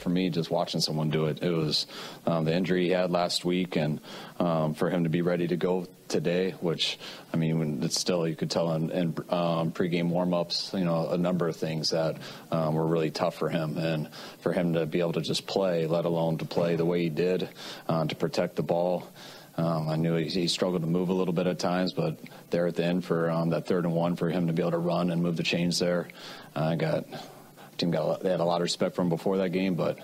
For me just watching someone do it. It was um, the injury he had last week, and um, for him to be ready to go today, which I mean, it's still you could tell in, in um, pregame warmups, you know, a number of things that um, were really tough for him, and for him to be able to just play, let alone to play the way he did, uh, to protect the ball. Um, I knew he, he, struggled to move a little bit at times, but there at the end for um, that third and one, for him to be able to run and move the chains there, I got team got they had a lot of respect for him before that game, but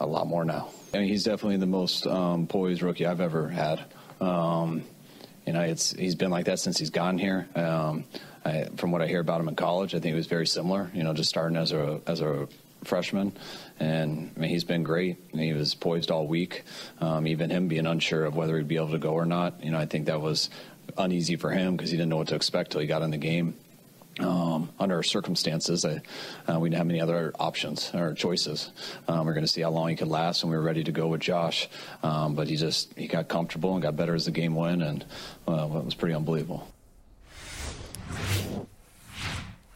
a lot more now. I mean, he's definitely the most um, poised rookie I've ever had. Um, you know, it's he's been like that since he's gotten here. Um, I, from what I hear about him in college, I think he was very similar. You know, just starting as a as a freshman, and I mean, he's been great. He was poised all week. Um, even him being unsure of whether he'd be able to go or not. You know, I think that was uneasy for him because he didn't know what to expect till he got in the game um, under circumstances, uh, uh, we didn't have any other options or choices. Um, we are going to see how long he could last, and we were ready to go with Josh. Um, but he just he got comfortable and got better as the game went, and uh, it was pretty unbelievable.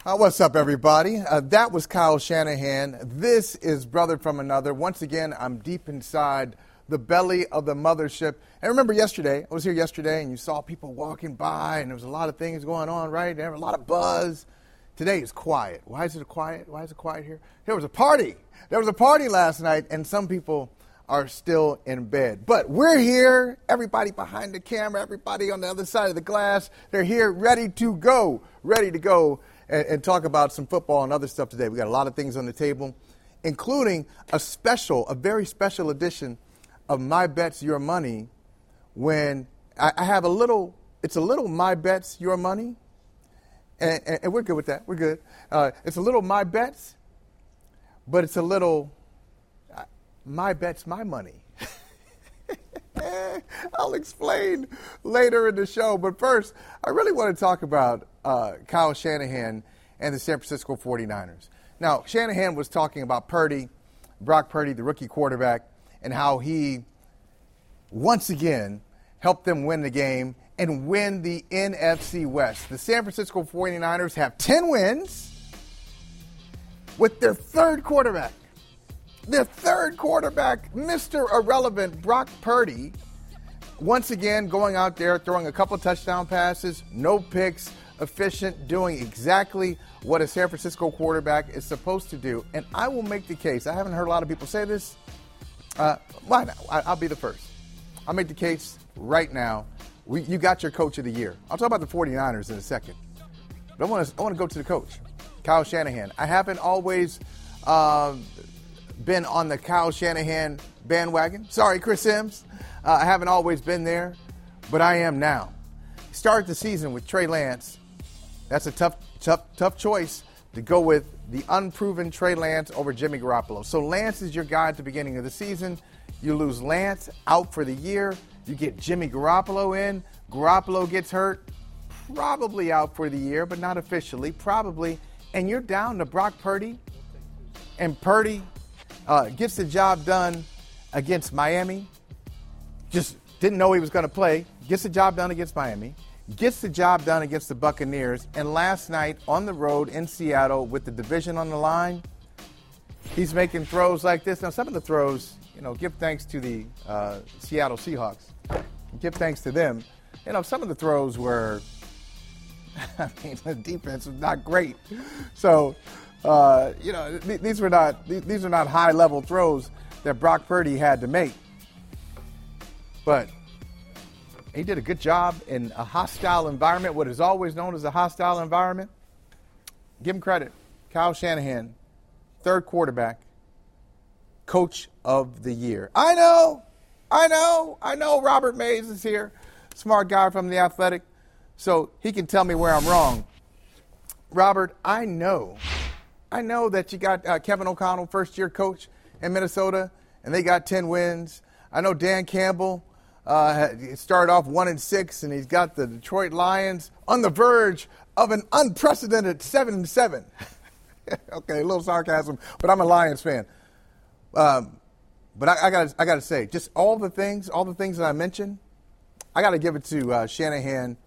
Uh, what's up, everybody? Uh, that was Kyle Shanahan. This is Brother from Another. Once again, I'm deep inside the belly of the mothership. And remember yesterday, I was here yesterday, and you saw people walking by, and there was a lot of things going on, right? There was a lot of buzz. Today is quiet. Why is it quiet? Why is it quiet here? There was a party. There was a party last night, and some people are still in bed. But we're here, everybody behind the camera, everybody on the other side of the glass, they're here ready to go, ready to go and, and talk about some football and other stuff today. We got a lot of things on the table, including a special, a very special edition of my bets, your money when I, I have a little, it's a little my bets, your money. And, and, and we're good with that. We're good. Uh, it's a little my bets, but it's a little uh, my bets, my money. I'll explain later in the show. But first, I really want to talk about uh, Kyle Shanahan and the San Francisco 49ers. Now, Shanahan was talking about Purdy, Brock Purdy, the rookie quarterback, and how he once again helped them win the game and win the NFC West. The San Francisco 49ers have 10 wins with their third quarterback. Their third quarterback, Mr. Irrelevant Brock Purdy, once again going out there throwing a couple touchdown passes, no picks, efficient, doing exactly what a San Francisco quarterback is supposed to do. And I will make the case. I haven't heard a lot of people say this. Uh, why not? I'll be the first. I'll make the case right now. We, you got your coach of the year. I'll talk about the 49ers in a second. But I want to I want to go to the coach, Kyle Shanahan. I haven't always uh, been on the Kyle Shanahan bandwagon. Sorry, Chris Sims. Uh, I haven't always been there, but I am now. Started the season with Trey Lance. That's a tough, tough, tough choice to go with the unproven Trey Lance over Jimmy Garoppolo. So Lance is your guy at the beginning of the season. You lose Lance out for the year. You get Jimmy Garoppolo in. Garoppolo gets hurt, probably out for the year, but not officially, probably. And you're down to Brock Purdy. And Purdy uh, gets the job done against Miami. Just didn't know he was going to play. Gets the job done against Miami. Gets the job done against the Buccaneers. And last night on the road in Seattle with the division on the line, he's making throws like this. Now, some of the throws you know, give thanks to the uh, Seattle Seahawks. Give thanks to them. You know, some of the throws were I mean, the defense was not great. So, uh, you know, th- these were not th- these are not high level throws that Brock Purdy had to make. But he did a good job in a hostile environment, what is always known as a hostile environment. Give him credit. Kyle Shanahan, third quarterback, coach of the year. I know, I know, I know Robert Mays is here, smart guy from the athletic, so he can tell me where I'm wrong. Robert, I know, I know that you got uh, Kevin O'Connell, first year coach in Minnesota, and they got 10 wins. I know Dan Campbell uh, started off one and six, and he's got the Detroit Lions on the verge of an unprecedented seven and seven. okay, a little sarcasm, but I'm a Lions fan. Um, but I, got I got to say, just all the things, all the things that I mentioned, I got to give it to uh, Shanahan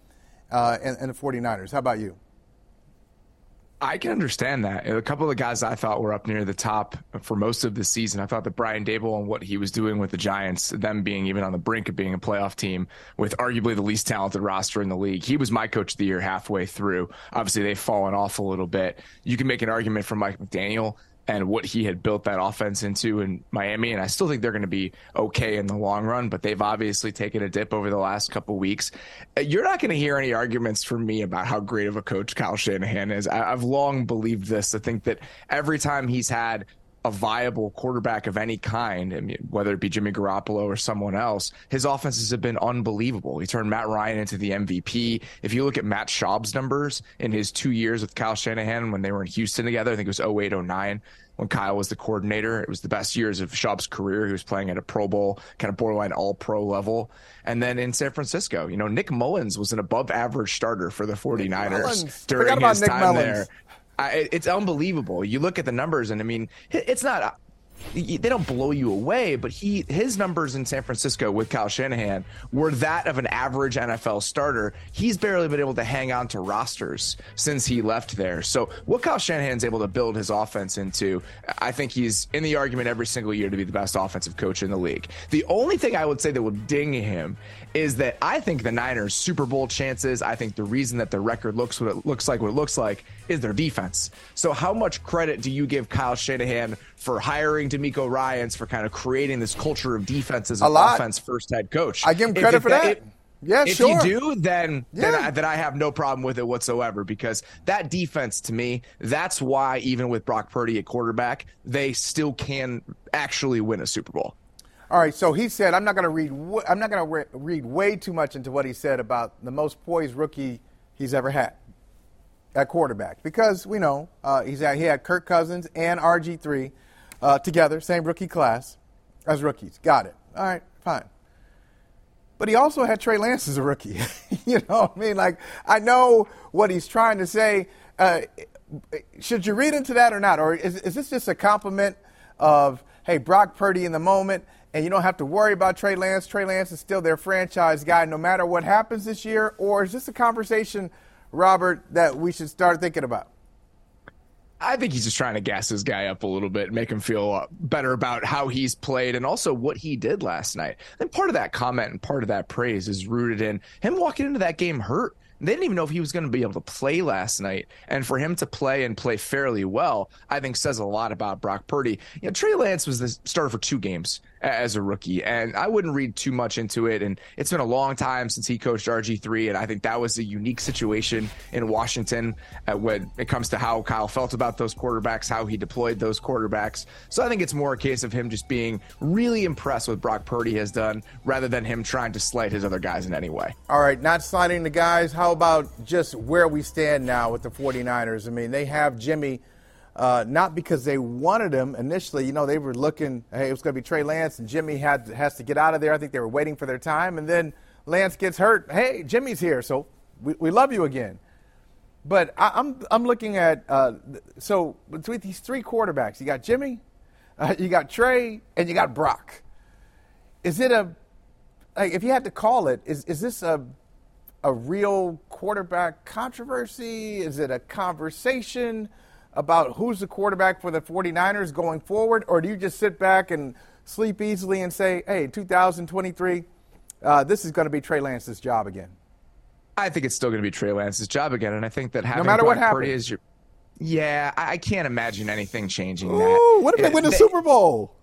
uh, and, and the 49ers. How about you? I can understand that. A couple of the guys I thought were up near the top for most of the season. I thought that Brian Daboll and what he was doing with the Giants, them being even on the brink of being a playoff team with arguably the least talented roster in the league, he was my coach of the year halfway through. Obviously, they've fallen off a little bit. You can make an argument for Mike McDaniel and what he had built that offense into in Miami. And I still think they're going to be okay in the long run, but they've obviously taken a dip over the last couple weeks. Uh, you're not going to hear any arguments from me about how great of a coach Kyle Shanahan is. I've long believed this. I think that every time he's had a viable quarterback of any kind, I mean, whether it be Jimmy Garoppolo or someone else, his offenses have been unbelievable. He turned Matt Ryan into the MVP. If you look at Matt Schaub's numbers in his two years with Kyle Shanahan when they were in Houston together, I think it was 08, 09 when Kyle was the coordinator. It was the best years of Schaub's career. He was playing at a Pro Bowl, kind of borderline all pro level. And then in San Francisco, you know, Nick Mullens was an above average starter for the 49ers during his Nick time Mullens. there. I, it's unbelievable. You look at the numbers, and I mean, it's not uh, they don't blow you away, but he his numbers in San Francisco with Kyle Shanahan were that of an average NFL starter. He's barely been able to hang on to rosters since he left there. So what Kyle Shanahan's able to build his offense into, I think he's in the argument every single year to be the best offensive coach in the league. The only thing I would say that would ding him is that I think the Niners Super Bowl chances, I think the reason that their record looks what it looks like what it looks like is their defense. So how much credit do you give Kyle Shanahan for hiring DeMeco Ryans for kind of creating this culture of defense as an offense first head coach? I give him credit if, for that. If, yeah, if sure. you do, then yeah. then, I, then I have no problem with it whatsoever because that defense to me, that's why even with Brock Purdy at quarterback, they still can actually win a Super Bowl. All right, so he said, I'm not going to read. I'm not going to re- read way too much into what he said about the most poised rookie he's ever had at quarterback because we know uh, he's at, he had Kirk Cousins and RG three uh, together, same rookie class as rookies. Got it. All right, fine. But he also had Trey Lance as a rookie. you know, I mean, like I know what he's trying to say. Uh, should you read into that or not, or is, is this just a compliment of hey Brock Purdy in the moment? And you don't have to worry about Trey Lance. Trey Lance is still their franchise guy no matter what happens this year? Or is this a conversation, Robert, that we should start thinking about? I think he's just trying to gas his guy up a little bit, make him feel better about how he's played and also what he did last night. And part of that comment and part of that praise is rooted in him walking into that game hurt. They didn't even know if he was going to be able to play last night. And for him to play and play fairly well, I think says a lot about Brock Purdy. You know, Trey Lance was the starter for two games as a rookie. And I wouldn't read too much into it. And it's been a long time since he coached RG3. And I think that was a unique situation in Washington uh, when it comes to how Kyle felt about those quarterbacks, how he deployed those quarterbacks. So I think it's more a case of him just being really impressed with Brock Purdy has done rather than him trying to slight his other guys in any way. All right, not slighting the guys. How about just where we stand now with the 49ers? I mean, they have Jimmy uh, not because they wanted him initially. You know, they were looking, hey, it was going to be Trey Lance, and Jimmy had has to get out of there. I think they were waiting for their time, and then Lance gets hurt. Hey, Jimmy's here, so we, we love you again. But I, am I'm, I'm looking at uh, so between these three quarterbacks, you got Jimmy, uh, you got Trey, and you got Brock. Is it a like if you had to call it, is is this a a real quarterback controversy? Is it a conversation? About who's the quarterback for the 49ers going forward? Or do you just sit back and sleep easily and say, hey, 2023, uh, this is going to be Trey Lance's job again? I think it's still going to be Trey Lance's job again, and I think that having no matter Brock what Purdy happens. is your yeah, I, I can't imagine anything changing Ooh, that. what if they It- win the Super Bowl?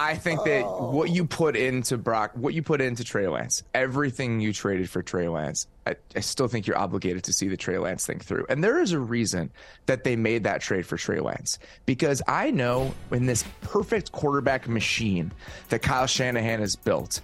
I think that oh. what you put into Brock, what you put into Trey Lance, everything you traded for Trey Lance, I, I still think you're obligated to see the Trey Lance thing through. And there is a reason that they made that trade for Trey Lance because I know in this perfect quarterback machine that Kyle Shanahan has built,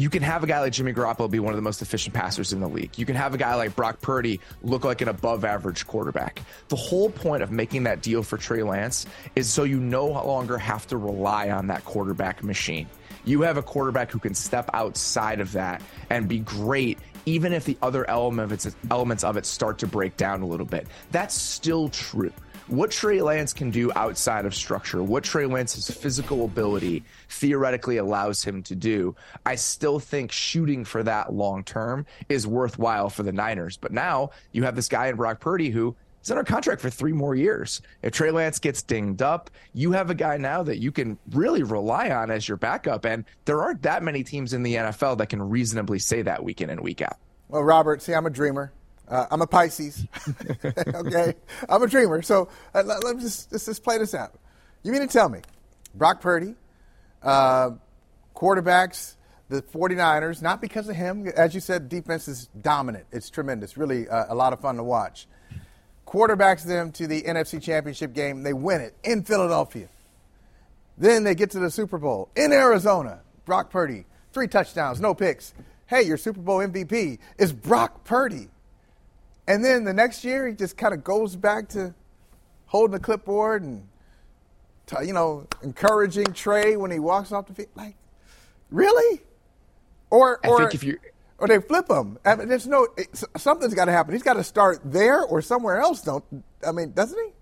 you can have a guy like Jimmy Garoppolo be one of the most efficient passers in the league. You can have a guy like Brock Purdy look like an above average quarterback. The whole point of making that deal for Trey Lance is so you no longer have to rely on that quarterback machine. You have a quarterback who can step outside of that and be great even if the other elements elements of it start to break down a little bit. That's still true what Trey Lance can do outside of structure, what Trey Lance's physical ability theoretically allows him to do, I still think shooting for that long term is worthwhile for the Niners. But now you have this guy in Brock Purdy who is under contract for three more years. If Trey Lance gets dinged up, you have a guy now that you can really rely on as your backup. And there aren't that many teams in the NFL that can reasonably say that week in and week out. Well, Robert, see, I'm a dreamer. Uh, I'm a Pisces. okay, I'm a dreamer. So uh, let, me just just play this out. You mean to tell me, Brock Purdy, uh, quarterbacks, the 49ers, not because of him, as you said, defense is dominant. It's tremendous. Really uh, a lot of fun to watch. Quarterbacks them to the NFC Championship game. They win it in Philadelphia. Then they get to the Super Bowl in Arizona. Brock Purdy, three touchdowns, no picks. Hey, your Super Bowl MVP is Brock Purdy. And then the next year, he just kind of goes back to holding the clipboard and, you know, encouraging Trey when he walks off the field. Like, really? Or, I or, think if you or they flip him. I mean, there's no it's- something's got to happen. He's got to start there or somewhere else. Don't I mean? Doesn't he?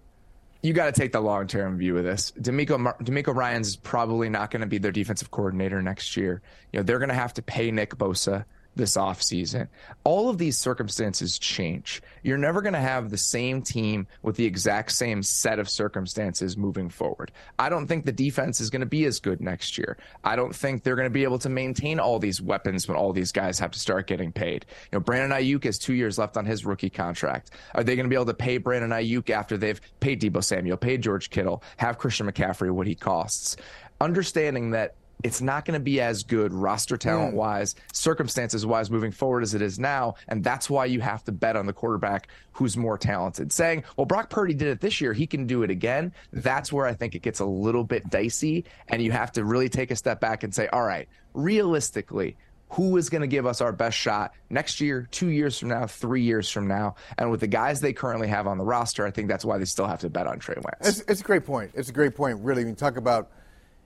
you got to take the long term view of this. DeMeco Mar- DeMeco Ryan's probably not going to be their defensive coordinator next year. You know, they're going to have to pay Nick Bosa this offseason. All of these circumstances change. You're never going to have the same team with the exact same set of circumstances moving forward. I don't think the defense is going to be as good next year. I don't think they're going to be able to maintain all these weapons when all these guys have to start getting paid. You know, Brandon Aiyuk has two years left on his rookie contract. Are they going to be able to pay Brandon Aiyuk after they've paid Deebo Samuel, paid George Kittle, have Christian McCaffrey what he costs? Understanding that it's not going to be as good roster talent mm. wise, circumstances wise moving forward as it is now. And that's why you have to bet on the quarterback who's more talented. Saying, well, Brock Purdy did it this year, he can do it again. That's where I think it gets a little bit dicey. And you have to really take a step back and say, all right, realistically, who is going to give us our best shot next year, two years from now, three years from now? And with the guys they currently have on the roster, I think that's why they still have to bet on Trey Lance. It's, it's a great point. It's a great point, really. When you talk about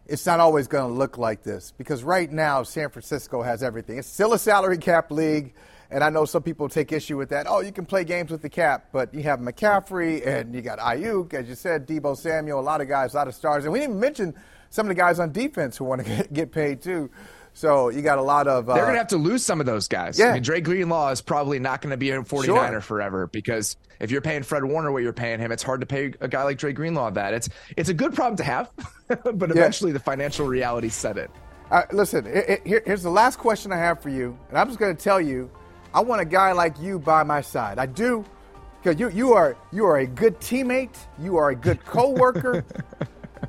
it's not always going to look like this because right now San Francisco has everything. It's still a salary cap league, and I know some people take issue with that. Oh, you can play games with the cap, but you have McCaffrey and you got Aiyuk, as you said, Deebo Samuel, a lot of guys, a lot of stars, and we didn't mention some of the guys on defense who want to get paid too. So you got a lot of. Uh, They're going to have to lose some of those guys. Yeah. I mean, Dre Greenlaw is probably not going to be a 49er Sure. forever because if you're paying Fred Warner what you're paying him, it's hard to pay a guy like Dre Greenlaw that. It's it's a good problem to have, but eventually the financial reality set it. Uh, listen, i- i- here, here's the last question I have for you, and I'm just going to tell you, I want a guy like you by my side. I do, because you you are you are a good teammate, you are a good coworker.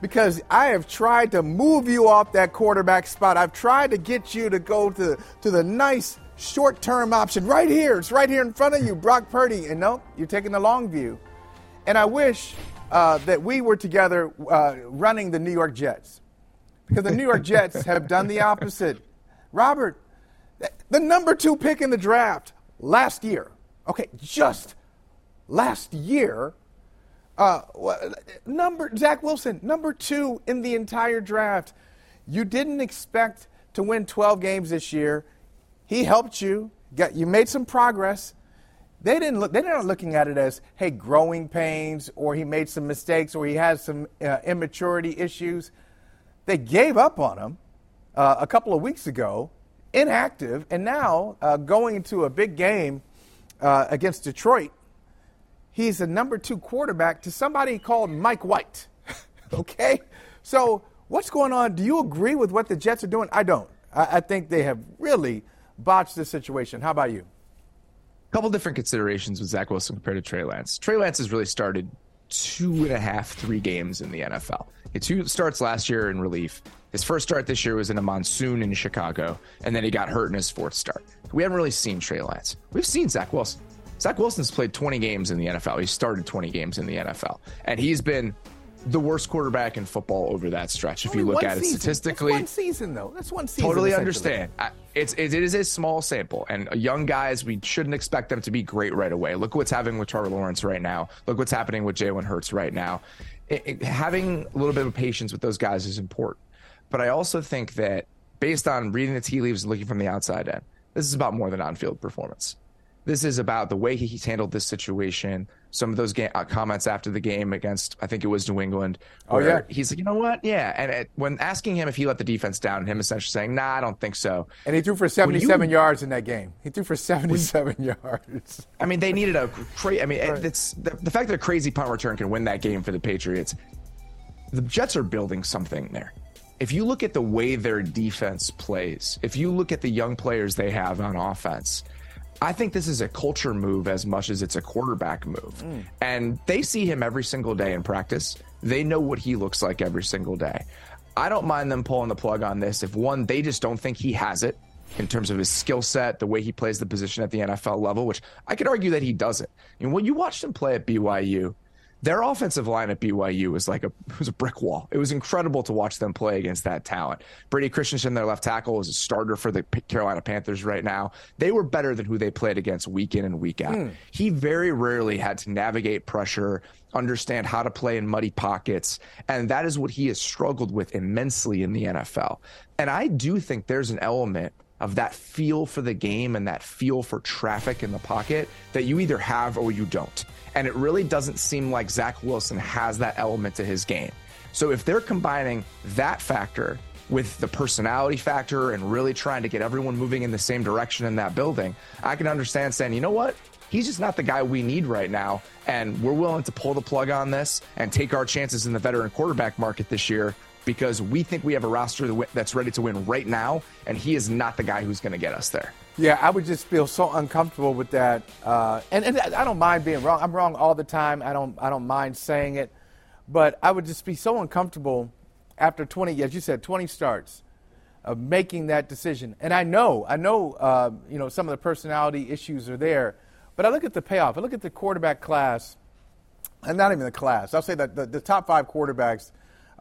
because I have tried to move you off that quarterback spot. I've tried to get you to go to to the nice short-term option right here. It's right here in front of you, Brock Purdy. And no, you're taking the long view. And I wish uh, that we were together uh, running the New York Jets because the New York Jets have done the opposite. Robert, the number two pick in the draft last year, okay, just last year, uh, number Zach Wilson, number two in the entire draft. You didn't expect to win 12 games this year. He helped you. Got you made some progress. They didn't look. They're not looking at it as, hey, growing pains, or he made some mistakes, or he has some uh, immaturity issues. They gave up on him uh, a couple of weeks ago, inactive, and now uh, going into a big game uh, against Detroit. He's a number two quarterback to somebody called Mike White. okay, so what's going on? Do you agree with what the Jets are doing? I don't. I, I think they have really botched this situation. How about you? A couple different considerations with Zach Wilson compared to Trey Lance. Trey Lance has really started two and a half, three games in the NFL. He two starts last year in relief. His first start this year was in a monsoon in Chicago, and then he got hurt in his fourth start. We haven't really seen Trey Lance. We've seen Zach Wilson. Zach Wilson's played 20 games in the NFL. He started 20 games in the NFL, and he's been the worst quarterback in football over that stretch. If you look at season. it statistically, That's one season though. That's one season. totally understand. I, it's it is a small sample, and young guys we shouldn't expect them to be great right away. Look what's happening with Trevor Lawrence right now. Look what's happening with Jalen Hurts right now. It, it, having a little bit of patience with those guys is important, but I also think that based on reading the tea leaves and looking from the outside in, this is about more than on-field performance. This is about the way he's handled this situation. Some of those uh, comments after the game against, I think it was New England. Oh yeah, he's like, you know what? Yeah, and it, when asking him if he let the defense down, him essentially saying, "Nah, I don't think so." And he threw for 77 you, yards in that game. He threw for 77 when, yards. I mean, they needed a crazy. I mean, right. it's the, the fact that a crazy punt return can win that game for the Patriots. The Jets are building something there if you look at the way their defense plays, if you look at the young players they have on offense, I think this is a culture move as much as it's a quarterback move. Mm. And they see him every single day in practice. They know what he looks like every single day. I don't mind them pulling the plug on this if one, they just don't think he has it in terms of his skill set, the way he plays the position at the NFL level, which I could argue that he doesn't. And when you watched him play at BYU, their offensive line at BYU was like a was a brick wall. It was incredible to watch them play against that talent. Brady Christensen, their left tackle, is a starter for the Carolina Panthers right now. They were better than who they played against week in and week out. Mm. He very rarely had to navigate pressure, understand how to play in muddy pockets, and that is what he has struggled with immensely in the NFL. And I do think there's an element of that feel for the game and that feel for traffic in the pocket that you either have or you don't. And it really doesn't seem like Zach Wilson has that element to his game. So if they're combining that factor with the personality factor and really trying to get everyone moving in the same direction in that building, I can understand saying, you know what? He's just not the guy we need right now. And we're willing to pull the plug on this and take our chances in the veteran quarterback market this year because we think we have a roster that's ready to win right now. And he is not the guy who's going to get us there. Yeah, I would just feel so uncomfortable with that, uh, and, and I don't mind being wrong. I'm wrong all the time. I don't I don't mind saying it, but I would just be so uncomfortable after 20, as you said, 20 starts of making that decision. And I know, I know, uh, you know, some of the personality issues are there, but I look at the payoff. I look at the quarterback class, and not even the class. I'll say that the, the top five quarterbacks,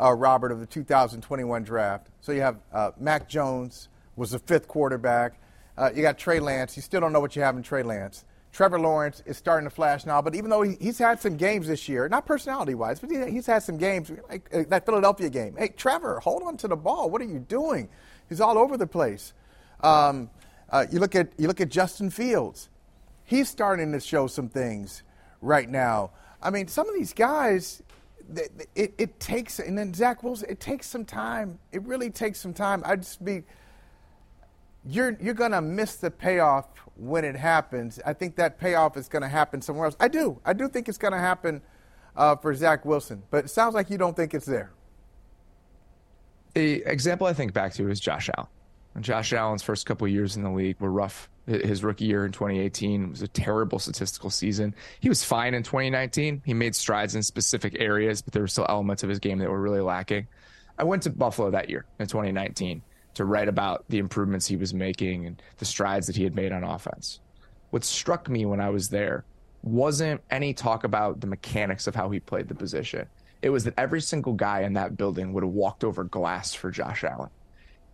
uh, Robert, of the 2021 draft. So you have uh, Mac Jones was the fifth quarterback. Uh, you got Trey Lance. You still don't know what you have in Trey Lance. Trevor Lawrence is starting to flash now, but even though he, he's had some games this year, not personality wise, but he, he's had some games, like uh, that Philadelphia game. Hey, Trevor, hold on to the ball. What are you doing? He's all over the place. Um, uh, you look at you look at Justin Fields. He's starting to show some things right now. I mean, some of these guys, it, it, it takes, and then Zach Wilson, it takes some time. It really takes some time. I'd just be you're you're going to miss the payoff when it happens. I think that payoff is going to happen somewhere else. I do. I do think it's going to happen uh, for Zach Wilson, but it sounds like you don't think it's there. The example I think back to is Josh Allen. Josh Allen's first couple years in the league were rough. His rookie year in 2018 was a terrible statistical season. He was fine in 2019. He made strides in specific areas, but there were still elements of his game that were really lacking. I went to Buffalo that year in 2019 to write about the improvements he was making and the strides that he had made on offense. What struck me when I was there wasn't any talk about the mechanics of how he played the position. It was that every single guy in that building would have walked over glass for Josh Allen.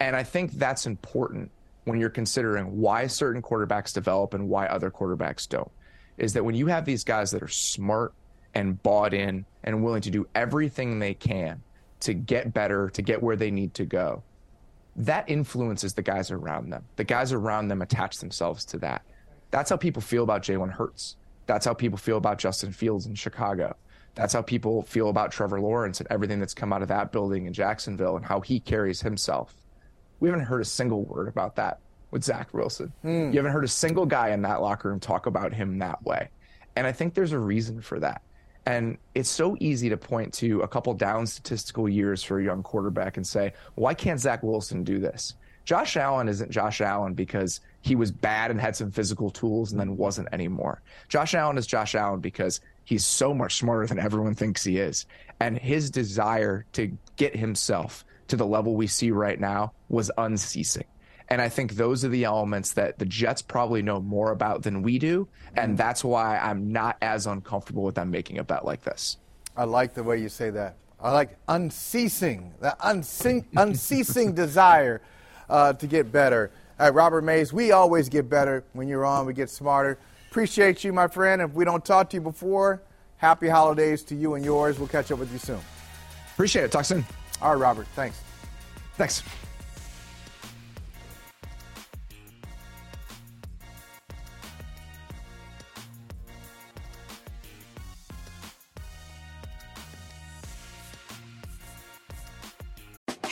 And I think that's important when you're considering why certain quarterbacks develop and why other quarterbacks don't. Is that when you have these guys that are smart and bought in and willing to do everything they can to get better, to get where they need to go, that influences the guys around them. The guys around them attach themselves to that. That's how people feel about Jalen Hurts. That's how people feel about Justin Fields in Chicago. That's how people feel about Trevor Lawrence and everything that's come out of that building in Jacksonville and how he carries himself. We haven't heard a single word about that with Zach Wilson. Mm. You haven't heard a single guy in that locker room talk about him that way. And I think there's a reason for that. And it's so easy to point to a couple down statistical years for a young quarterback and say, why can't Zach Wilson do this? Josh Allen isn't Josh Allen because he was bad and had some physical tools and then wasn't anymore. Josh Allen is Josh Allen because he's so much smarter than everyone thinks he is. And his desire to get himself to the level we see right now was unceasing. And I think those are the elements that the Jets probably know more about than we do. And that's why I'm not as uncomfortable with them making a bet like this. I like the way you say that. I like unceasing, the unceasing, unceasing desire uh, to get better. Right, Robert Mays, we always get better when you're on. We get smarter. Appreciate you, my friend. If we don't talk to you before, happy holidays to you and yours. We'll catch up with you soon. Appreciate it. Talk soon. All right, Robert. Thanks. Thanks.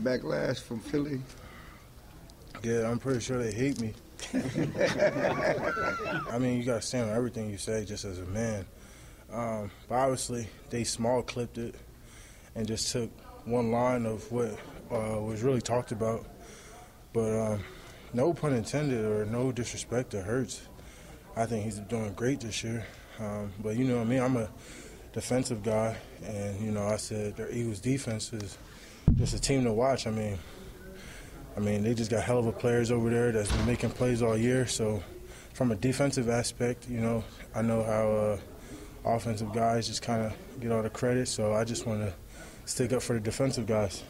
Backlash from Philly. Yeah, I'm pretty sure they hate me. I mean, you gotta stand on everything you say just as a man. Um, but obviously, they small clipped it and just took one line of what uh, was really talked about. But um, no pun intended or no disrespect to Hurts. I think he's doing great this year. Um, but you know I mean, I'm a defensive guy, and you know I said their Eagles defense is just a team to watch. I mean, I mean they just got hell of a players over there that's been making plays all year. So from a defensive aspect, you know, I know how uh, offensive guys just kind of get all the credit. So I just want to stick up for the defensive guys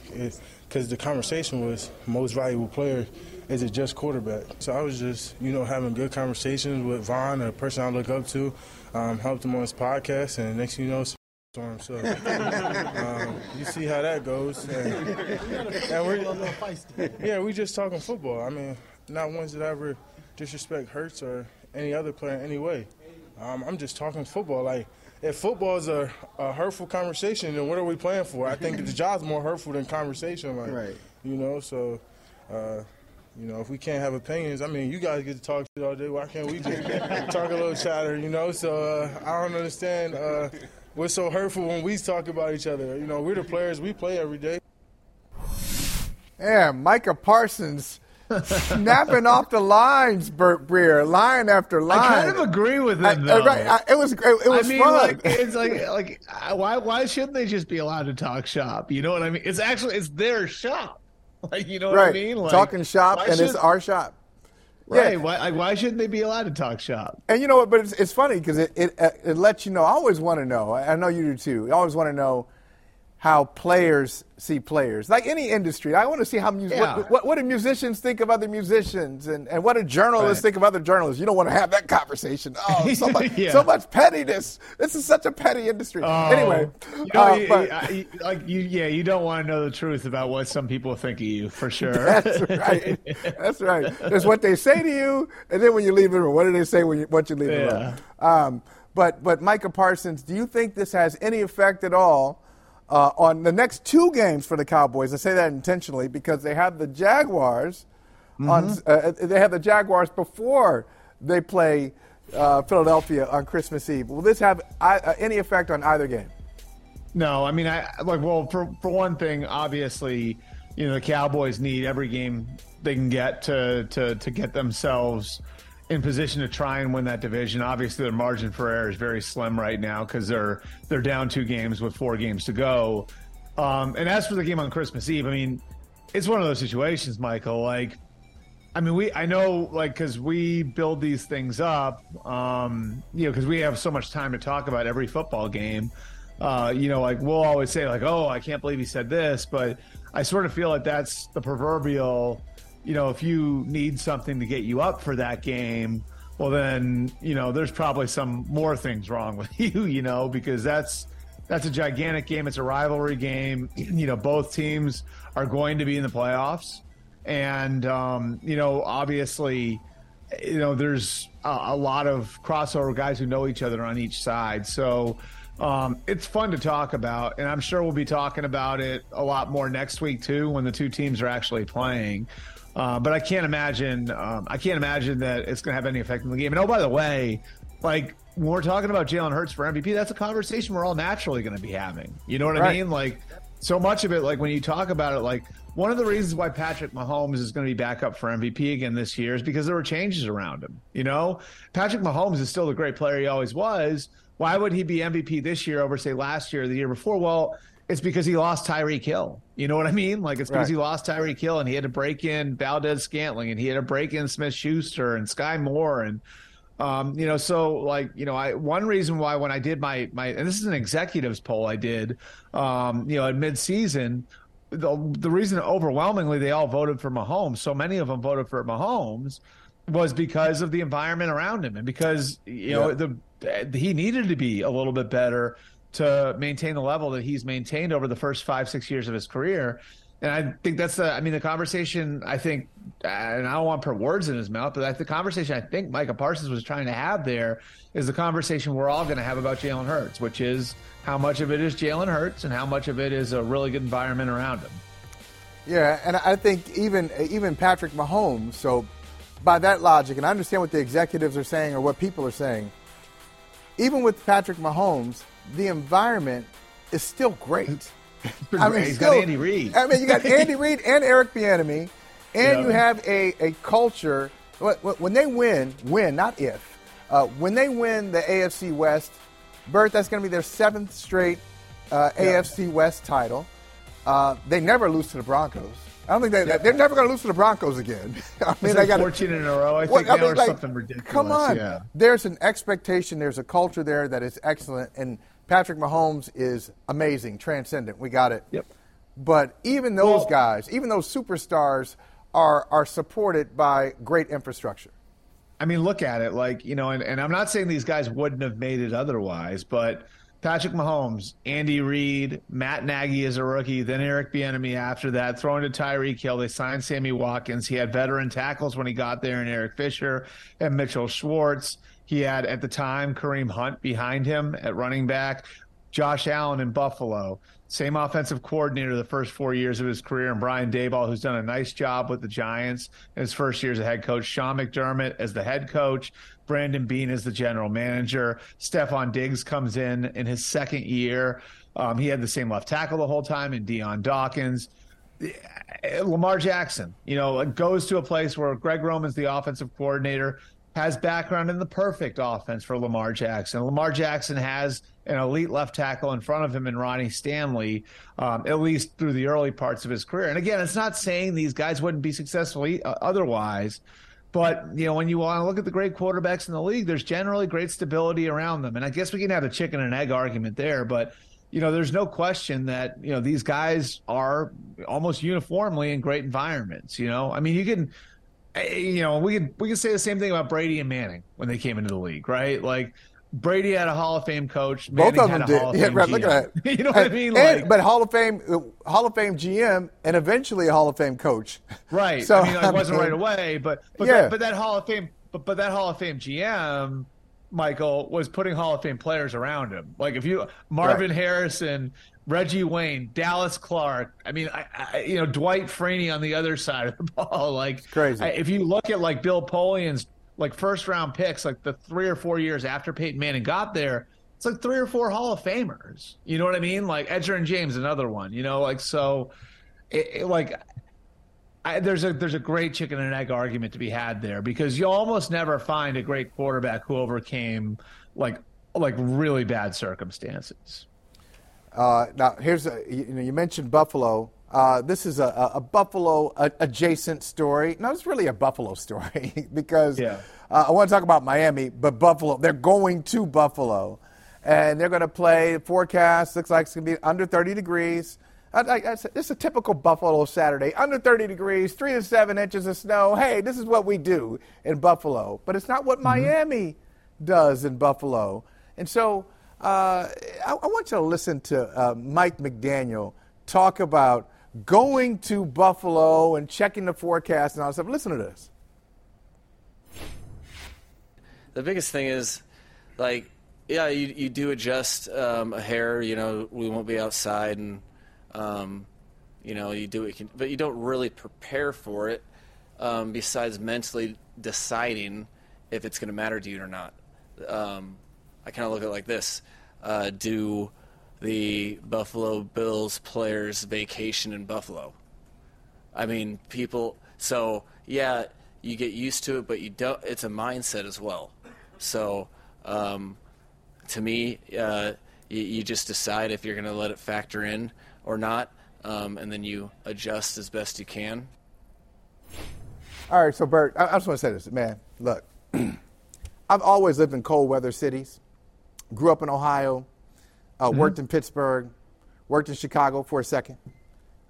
because the conversation was most valuable player. Is it just quarterback? So I was just, you know, having good conversations with Von, a person I look up to, um, helped him on his podcast, and next thing you know, storm. So um, you see how that goes. And, and we're, yeah, we just talking football. I mean, not ones that ever disrespect Hurts or any other player in any way. Um, I'm just talking football. Like, if football is a, a, hurtful conversation, then what are we playing for? I think the job's more hurtful than conversation. Like, right. you know, so. Uh, you know, if we can't have opinions, I mean, you guys get to talk shit all day. Why can't we just talk a little chatter? You know, so uh, I don't understand. Uh, what's so hurtful when we talk about each other? You know, we're the players. We play every day. Yeah, Micah Parsons snapping off the lines, Bert Breer, line after line. I kind of agree with him. I, though. right, I, it was great. It was I mean, fun. like it's like like uh, why why shouldn't they just be allowed to talk shop? You know what I mean? It's actually it's their shop. Like you know what right. I mean? Like, Talking shop, and should- it's our shop. Right. Yeah. Why why shouldn't they be allowed to talk shop? And you know what? But it's, it's funny because it, it uh, it lets you know. I always want to know. I I know you do too. I always want to know how players see players. Like any industry, I want to see how mus- Yeah. what, what, what do musicians think of other musicians, and, and what do journalists Right. think of other journalists. You don't want to have that conversation. Oh, so much, Yeah. so much pettiness. This is such a petty industry. anyway, Oh, you know, uh, you- but- I- like you, yeah, you don't want to know the truth about what some people think of you for sure. That's right. That's right. There's what they say to you, and then when you leave the room, what do they say when you, once you leave the room? Um, but but Micah Parsons, do you think this has any effect at all uh, on the next two games for the Cowboys? I say that intentionally because they have the Jaguars on. Uh, they have the Jaguars before they play uh, Philadelphia on Christmas Eve. Will this have I, uh, any effect on either game? No, I mean, I like. Well, for for one thing, obviously, you know, the Cowboys need every game they can get to to to get themselves in position to try and win that division. Obviously, their margin for error is very slim right now because they're they're down two games with four games to go. Um, and as for the game on Christmas Eve, I mean, it's one of those situations, Michael. Like, I mean, we I know like because we build these things up, um, you know, because we have so much time to talk about every football game. Uh, you know, like we'll always say like, "Oh, I can't believe he said this," but I sort of feel like that's the proverbial. You know, if you need something to get you up for that game, well, then you know there's probably some more things wrong with you. You know, because that's that's a gigantic game. It's a rivalry game. You know, both teams are going to be in the playoffs. and um, you know, obviously, you know, there's a, a, lot of crossover guys who know each other on each side. So um, it's fun to talk about, and I'm sure we'll be talking about it a lot more next week too, when the two teams are actually playing. Uh, but I can't imagine. Um, I can't imagine that it's going to have any effect on the game. And oh, by the way, like when we're talking about Jalen Hurts for MVP, that's a conversation we're all naturally going to be having. You know what right. I mean? Like so much of it, like when you talk about it, like one of the reasons why Patrick Mahomes is going to be back up for MVP again this year is because there were changes around him. You know, Patrick Mahomes is still the great player he always was. Why would he be MVP this year over, say, last year or the year before? Well, it's because he lost Tyreek Hill. You know what I mean? Like it's because right. he lost Tyreek Hill and he had to break in Valdes Scantling and he had to break in Smith Schuster and Sky Moore and um, you know, so like, you know, I one reason why when I did my my and this is an executives poll I did, um, you know, at midseason, the the reason overwhelmingly they all voted for Mahomes, so many of them voted for Mahomes, was because of the environment around him and because you know the he needed to be a little bit better to maintain the level that he's maintained over the first five six years of his career and I think that's the, I mean, the conversation, I think, and I don't want to put words in his mouth, but the conversation I think Micah Parsons was trying to have there is the conversation we're all going to have about Jalen Hurts, which is how much of it is Jalen Hurts and how much of it is a really good environment around him. Yeah, and I think even even Patrick Mahomes. So, by that logic, and I understand what the executives are saying or what people are saying. Even with Patrick Mahomes, the environment is still great. I mean, he's still, got Andy Reid. I mean, you got Andy Reid and Eric Bieniemy, and yeah. you have a, a culture. When they win, win, not if. Uh, when they win the AFC West, Bert, that's going to be their seventh straight uh, yeah. AFC West title. Uh, they never lose to the Broncos. I don't think they, yeah. they're never going to lose to the Broncos again. I mean, they got 14 in a row. I think well, I mean, like, something ridiculous. Come on, yeah. there's an expectation. There's a culture there that is excellent, and Patrick Mahomes is amazing, transcendent. We got it. Yep. But even those well, guys, even those superstars, are are supported by great infrastructure. I mean, look at it. Like you know, and, and I'm not saying these guys wouldn't have made it otherwise, but Patrick Mahomes, Andy Reid, Matt Nagy as a rookie, then Eric Bieniemy after that, throwing to Tyreek Hill. They signed Sammy Watkins. He had veteran tackles when he got there, and Eric Fisher and Mitchell Schwartz. He had at the time Kareem Hunt behind him at running back, Josh Allen in Buffalo, same offensive coordinator the first four years of his career, and Brian Daboll, who's done a nice job with the Giants in his first year as a head coach. Sean McDermott as the head coach, Brandon Beane is the general manager. Stefon Diggs comes in in his second year. Um, he had the same left tackle the whole time, and Dion Dawkins. Lamar Jackson, you know, goes to a place where Greg Roman's the offensive coordinator has background in the perfect offense for Lamar Jackson. Lamar Jackson has an elite left tackle in front of him in Ronnie Stanley, um, at least through the early parts of his career. And again, it's not saying these guys wouldn't be successful uh, otherwise. But you know, when you want to look at the great quarterbacks in the league, there's generally great stability around them. And I guess we can have a chicken and egg argument there, but you know, there's no question that you know these guys are almost uniformly in great environments. You know, I mean, you can eh, you know, we could we could say the same thing about Brady and Manning when they came into the league, right? Like Brady had a Hall of Fame coach. Manning Both of them did. yeah, right. Look at that. you know what I mean? And, like, but Hall of Fame, uh, Hall of Fame GM, and eventually a Hall of Fame coach. Right. So I mean, it wasn't right away, but but, yeah. that, but that Hall of Fame, but but that Hall of Fame GM. Michael was putting Hall of Fame players around him. Like if you Marvin right. Harrison, Reggie Wayne, Dallas Clark. I mean, I, I, you know, Dwight Freeney on the other side of the ball. Like it's crazy. I, if you look at like Bill Polian's like first round picks, like the three or four years after Peyton Manning got there, it's like three or four Hall of Famers. You know what I mean? Like Edgerrin James, another one. You know, like so, it, it, like I, there's a there's a great chicken and egg argument to be had there because you almost never find a great quarterback who overcame like like really bad circumstances. Uh, now, here's a, you, know, you mentioned Buffalo. Uh, this is a, a Buffalo adjacent story. No, it's really a Buffalo story because yeah. uh, I want to talk about Miami, but Buffalo, they're going to Buffalo and they're going to play. Forecast looks like it's going to be under 30 degrees. It's a typical Buffalo Saturday. Under 30 degrees, three to seven inches of snow. Hey, this is what we do in Buffalo. But it's not what mm-hmm. Miami does in Buffalo. And so uh, I, I, want you to listen to uh, Mike McDaniel talk about going to Buffalo and checking the forecast and all that stuff. Listen to this. The biggest thing is, like, yeah, you, you do adjust um, a hair. You know, we won't be outside, and um, you know, you do it, but you don't really prepare for it. Um, besides mentally deciding if it's going to matter to you or not. Um, I kind of look at it like this: uh, Do the Buffalo Bills players vacation in Buffalo? I mean, people. So yeah, you get used to it, but you don't. It's a mindset as well. So um, to me, uh, you, you, just decide if you're going to let it factor in or not, um, and then you adjust as best you can. All right, so Bert, I, I just want to say this, man. Look, I've always lived in cold weather cities. Grew up in Ohio, uh, mm-hmm. worked in Pittsburgh, worked in Chicago for a second,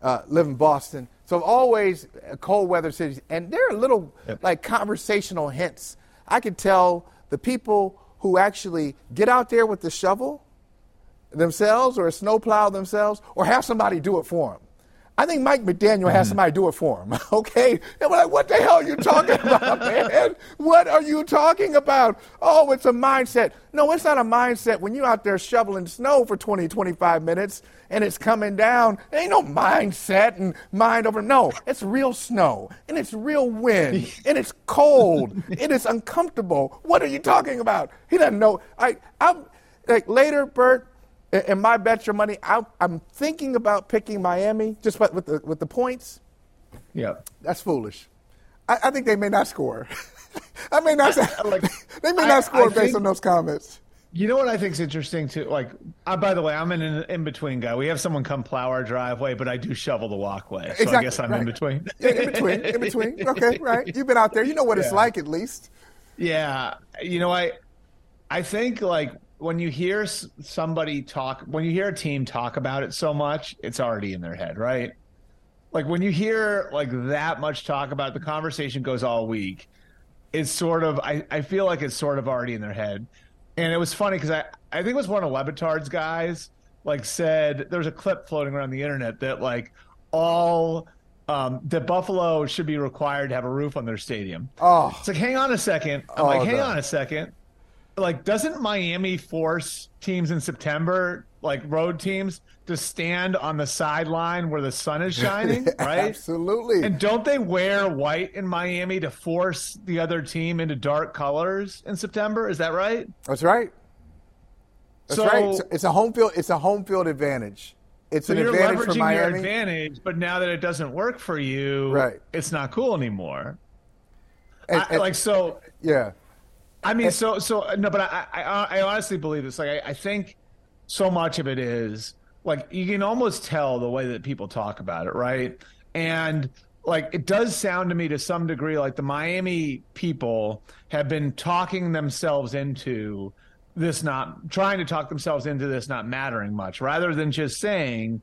uh, live in Boston. So always uh, cold weather cities, and there are little yep. like conversational hints. I can tell the people who actually get out there with the shovel themselves or a snowplow themselves or have somebody do it for them. I think Mike McDaniel has mm-hmm. somebody do it for him. Okay, and we're like, what the hell are you talking about, man? What are you talking about? Oh, it's a mindset. No, it's not a mindset. When you're out there shoveling snow for 20, 25 minutes and it's coming down, there ain't no mindset and mind over. No, it's real snow and it's real wind and it's cold and it's uncomfortable. What are you talking about? He doesn't know. I, I'm like later, Bert in my bet your money, I, am thinking about picking Miami just with the with the points. Yeah, that's foolish. I, I think they may not score. I may not. like, they may not I, score I based think, on those comments. You know what I think is interesting too? Like, by the way, I'm an in between guy. We have someone come plow our driveway, but I do shovel the walkway. So exactly, I guess I'm right. in between. yeah, in between, in between. Okay, right. You've been out there. You know what yeah. it's like, at least. Yeah, you know, I, I think like when you hear somebody talk, when you hear a team talk about it so much, it's already in their head, right? Like when you hear like that much talk about it, the conversation goes all week. It's sort of I, I feel like it's sort of already in their head. And it was funny because I, I think it was one of Le Batard's guys like said there was a clip floating around the internet that like all um, that Buffalo should be required to have a roof on their stadium. Oh, it's like hang on a second. I'm oh, like, hang on a second like doesn't Miami force teams in September, like road teams, to stand on the sideline where the sun is shining, right? Absolutely. And don't they wear white in Miami to force the other team into dark colors in September? Is that right? That's right. That's so, right. It's a home field. It's a home field advantage. It's so an you're advantage leveraging for Miami. your advantage, but now that it doesn't work for you, right. it's not cool anymore. And, I, and, like so, yeah. I mean, so so no, but I I, I honestly believe this. Like, I, I think so much of it is like you can almost tell the way that people talk about it, right? And like it does sound to me to some degree like the Miami people have been talking themselves into this not trying to talk themselves into this not mattering much rather than just saying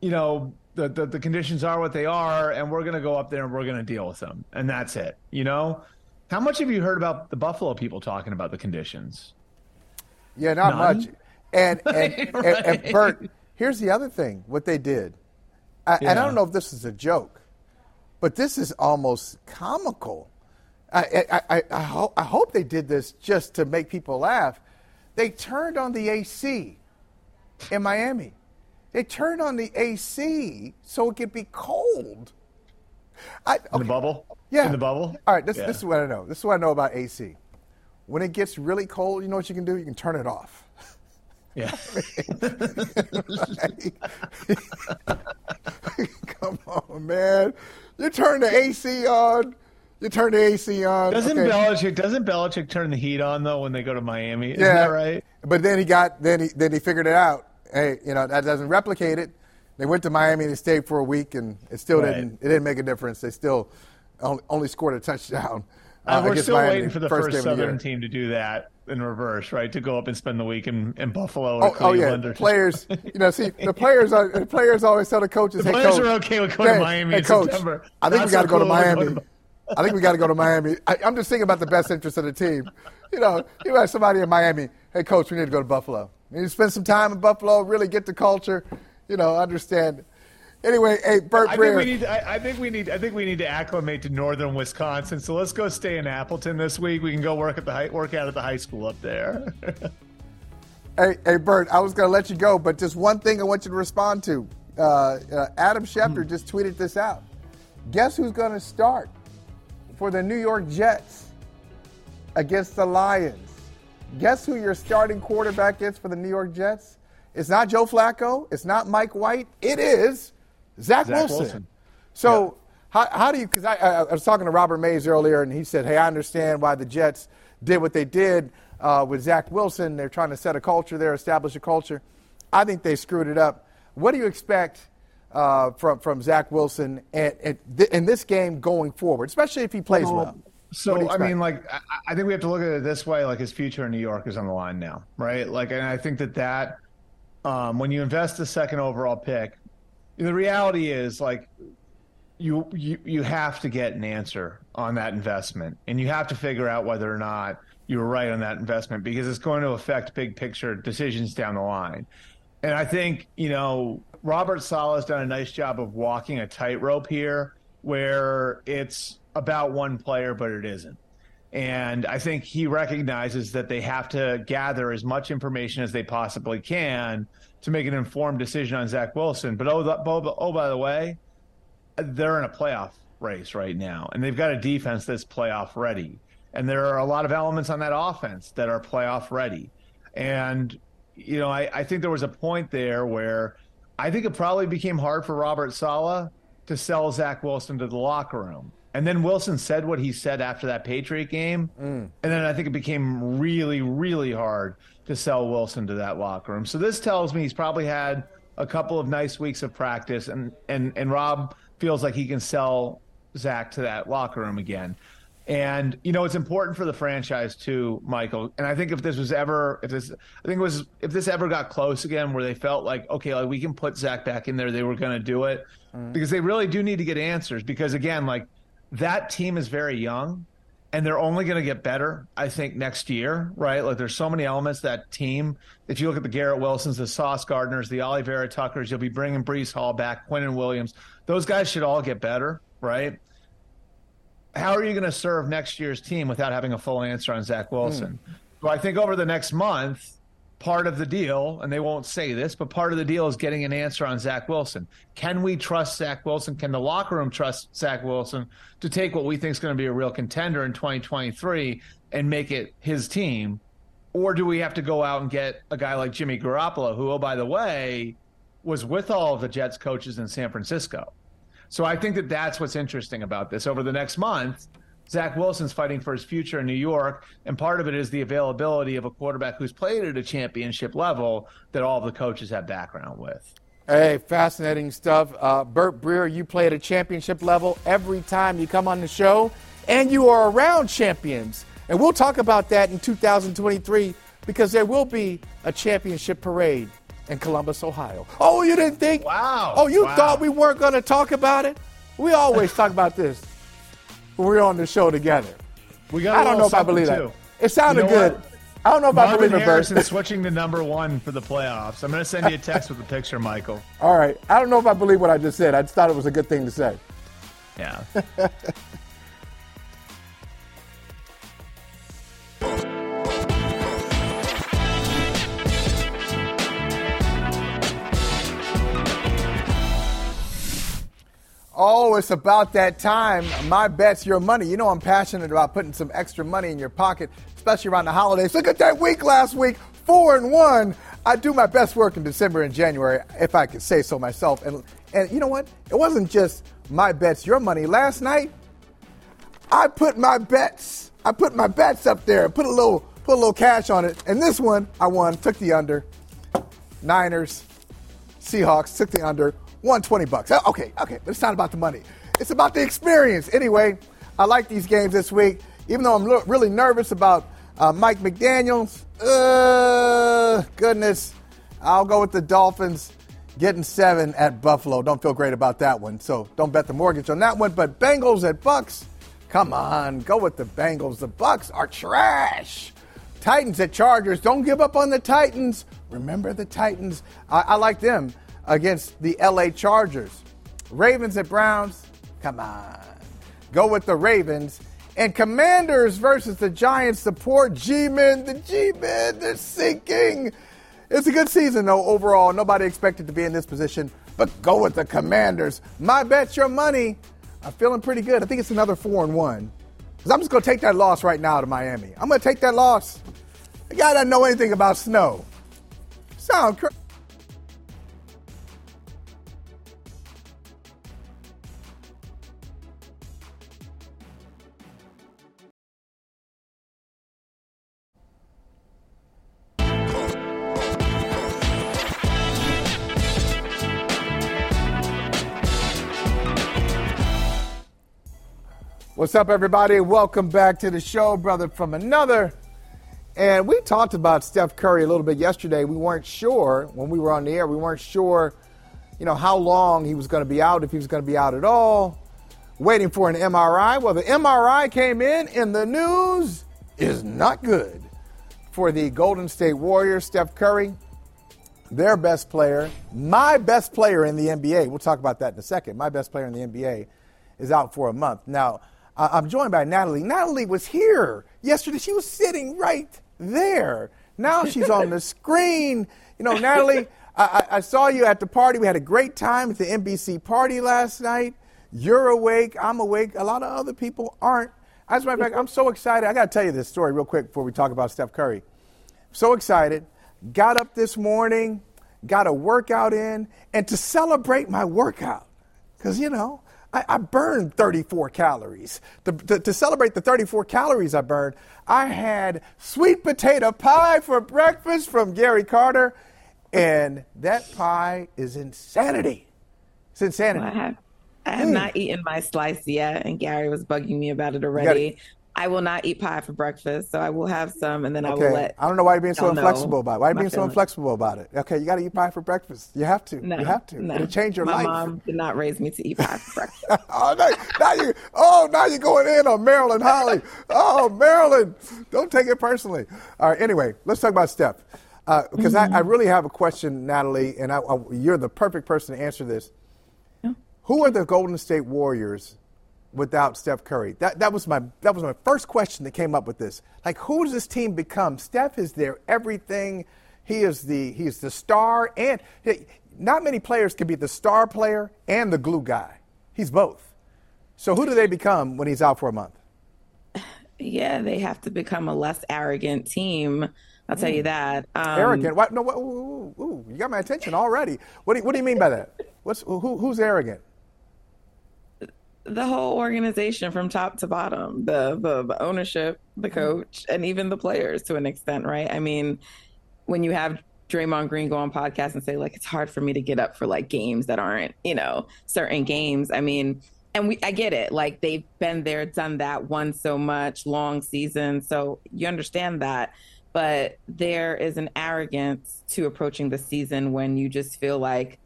you know the, the, the conditions are what they are and we're going to go up there and we're going to deal with them and that's it you know how much have you heard about the Buffalo people talking about the conditions? Yeah, not None? much. And and, right. and, and, Bert, here's the other thing: what they did, I, yeah. and I don't know if this is a joke, but this is almost comical. I I, I, I, ho- I hope they did this just to make people laugh. They turned on the AC in Miami. They turned on the AC so it could be cold. I, okay. In the bubble? Yeah. In the bubble? All right, this, yeah. this is what I know. This is what I know about AC. When it gets really cold, you know what you can do? You can turn it off. Yeah. Come on, man. You turn the AC on. You turn the AC on. Doesn't okay. Belichick doesn't Belichick turn the heat on though when they go to Miami? Isn't yeah, that right? But then he got then he then he figured it out. Hey, you know that doesn't replicate it. They went to Miami. They stayed for a week, and it still right. didn't. It didn't make a difference. They still only, only scored a touchdown. Uh, we're still Miami, waiting for the first, first Southern the team to do that in reverse, right? To go up and spend the week in, in Buffalo or oh, Cleveland. Oh yeah, players. you know, see the players are the players always tell the coaches, the "Hey, players coach, are okay with going hey, to Miami hey, in coach, September. I think Not we got to so go cool to Miami. I think we got to go to Miami. I, am just thinking about the best interest of the team. You know, you have somebody in Miami. Hey, coach, we need to go to Buffalo. We need to spend some time in Buffalo, really get the culture. You know, understand Anyway, hey, Bert I Breer. think we need. I, I, think we need. I think we need to acclimate to northern Wisconsin. So let's go stay in Appleton this week. We can go work at the high, work out at the high school up there. hey, hey, Bert. I was going to let you go, but just one thing I want you to respond to. Uh, uh, Adam Schefter Hmm. just tweeted this out. Guess who's going to start for the New York Jets against the Lions? Guess who your starting quarterback is for the New York Jets? It's not Joe Flacco. It's not Mike White. It is Zach, Zach Wilson. Wilson. So, Yeah. how, how do you, because I, I, I was talking to Robert Mays earlier, and he said, hey, I understand why the Jets did what they did uh, with Zach Wilson. They're trying to set a culture there, establish a culture. I think they screwed it up. What do you expect uh, from, from Zach Wilson and, and th- in this game going forward, especially if he plays well? Do So I mean, like I, I think we have to look at it this way: like his future in New York is on the line now, right? Like, and I think that that um, when you invest the second overall pick, the reality is like you you you have to get an answer on that investment, and you have to figure out whether or not you were right on that investment because it's going to affect big picture decisions down the line. And I think you know Robert Saleh's done a nice job of walking a tightrope here, where it's about one player, but it isn't. And I think he recognizes that they have to gather as much information as they possibly can to make an informed decision on Zach Wilson. But oh, oh, oh, by the way, they're in a playoff race right now, and they've got a defense that's playoff ready. And there are a lot of elements on that offense that are playoff ready. And, you know, I, I think there was a point there where I think it probably became hard for Robert Saleh to sell Zach Wilson to the locker room. And then Wilson said what he said after that Patriot game. Mm. And then I think it became really, really hard to sell Wilson to that locker room. So this tells me he's probably had a couple of nice weeks of practice and, and, and Rob feels like he can sell Zach to that locker room again. And you know, it's important for the franchise too, Michael. And I think if this was ever, if this, I think it was, if this ever got close again, where they felt like, okay, like we can put Zach back in there, they were going to do it mm. because they really do need to get answers. Because again, like that team is very young, and they're only going to get better, I think, next year, right? Like there's so many elements that team. If you look at the Garrett Wilsons, the Sauce Gardners, the Alijah Vera-Tuckers, you'll be bringing Breece Hall back, Quinnen Williams. Those guys should all get better, right? How are you going to serve next year's team without having a full answer on Zach Wilson? Hmm. So I think over the next month, part of the deal, and they won't say this, but part of the deal is getting an answer on Zach Wilson. Can we trust Zach Wilson? Can the locker room trust Zach Wilson to take what we think is going to be a real contender in 2023 and make it his team? Or do we have to go out and get a guy like Jimmy Garoppolo, who, oh, by the way, was with all of the Jets coaches in San Francisco? So I think that that's what's interesting about this. Over the next month, Zach Wilson's fighting for his future in New York, and part of it is the availability of a quarterback who's played at a championship level that all of the coaches have background with. Hey, fascinating stuff. Uh, Bert Breer, you play at a championship level every time you come on the show, and you are around champions. And we'll talk about that in 2023 because there will be a championship parade in Columbus, Ohio. Oh, you didn't think? Wow. Oh, you Wow. thought we weren't going to talk about it? We always talk about this we're on the show together. We got. I a don't know if I believe too. that. It sounded You know good. what? I don't know if I Marvin believe it, Harrison Bert. switching to number one for the playoffs. I'm going to send you a text with a picture, Michael. All right. I don't know if I believe what I just said. I just thought it was a good thing to say. Yeah. Oh, it's about that time. My bet's your money. You know I'm passionate about putting some extra money in your pocket, especially around the holidays. Look at that week last week, four and one. I do my best work in December and January, if I could say so myself. And and you know what? It wasn't just my bet's your money. Last night, I put my bets. I put my bets up there. Put a little put a little cash on it. And this one, I won. Took the under. Niners, Seahawks took the under. 120 bucks. Uh, Okay, okay, but it's not about the money. It's about the experience. Anyway, I like these games this week, even though I'm lo- really nervous about uh, Mike McDaniels. Uh, goodness, I'll go with the Dolphins getting seven at Buffalo. Don't feel great about that one, so don't bet the mortgage on that one. But Bengals at Bucks, come on, go with the Bengals. The Bucks are trash. Titans at Chargers. Don't give up on the Titans. Remember the Titans? I, I like them against the LA Chargers. Ravens at Browns? Come on. Go with the Ravens. And Commanders versus the Giants. Support G Men. The G Men, they're sinking. It's a good season, though, overall. Nobody expected to be in this position, but go with the Commanders. My bet your money. I'm feeling pretty good. I think it's another 4 and 1. Because I'm just going to take that loss right now to Miami. I'm going to take that loss. The guy doesn't know anything about snow. Sound crazy. What's up, everybody? Welcome back to the show, brother, from another. And we talked about Steph Curry a little bit yesterday. We weren't sure when we were on the air. We weren't sure, you know, how long he was going to be out, if he was going to be out at all. Waiting for an MRI. Well, the MRI came in, and the news is not good for the Golden State Warriors. Steph Curry, their best player, my best player in the NBA. We'll talk about that in a second. My best player in the NBA is out for a month now. I'm joined by Natalie. Natalie was here yesterday. She was sitting right there. Now she's on the screen. You know, Natalie, I, I, saw you at the party. We had a great time at the NBC party last night. You're awake. I'm awake. A lot of other people aren't. As a matter of fact, I'm so excited. I got to tell you this story real quick before we talk about Steph Curry. So excited. Got up this morning, got a workout in, and to celebrate my workout, because, you know, I, I burned 34 calories. To, to, to, celebrate the 34 calories I burned, I had sweet potato pie for breakfast from Gary Carter, and that pie is insanity. It's insanity. I have, I have mm. not eaten my slice yet, and Gary was bugging me about it already. I will not eat pie for breakfast, so I will have some, and then okay. I will let. I don't know why you're being so inflexible about it. Why are you being so inflexible about it? Okay, you got to eat pie for breakfast. You have to. No, you have to. No. It'll change your My life. My mom did not raise me to eat pie for breakfast. oh, now, now, you, oh, now you're going in on Marilyn Holly. oh, Marilyn, don't take it personally. All right. Anyway, let's talk about Steph, because uh, mm-hmm. I, I, really have a question, Natalie, and I, I, you're the perfect person to answer this. Yeah. Who are the Golden State Warriors without Steph Curry? That, that, was my, that was my first question that came up with this. Like, who does this team become? Steph is their everything. He is the, he is the star, and he, not many players can be the star player and the glue guy. He's both. So, who do they become when he's out for a month? Yeah, they have to become a less arrogant team. I'll tell you that. Um, arrogant? What? No. What, ooh, ooh, ooh, you got my attention already. What do you, what do you mean by that? What's who, who's arrogant? The whole organization from top to bottom the, the, the ownership the mm-hmm. coach and even the players to an extent right? I mean when you have Draymond Green go on podcast and say like it's hard for me to get up for like games that aren't you know certain games. I mean and we I get it. Like they've been there done that won so much long season. So you understand that. But there is an arrogance to approaching the season when you just feel like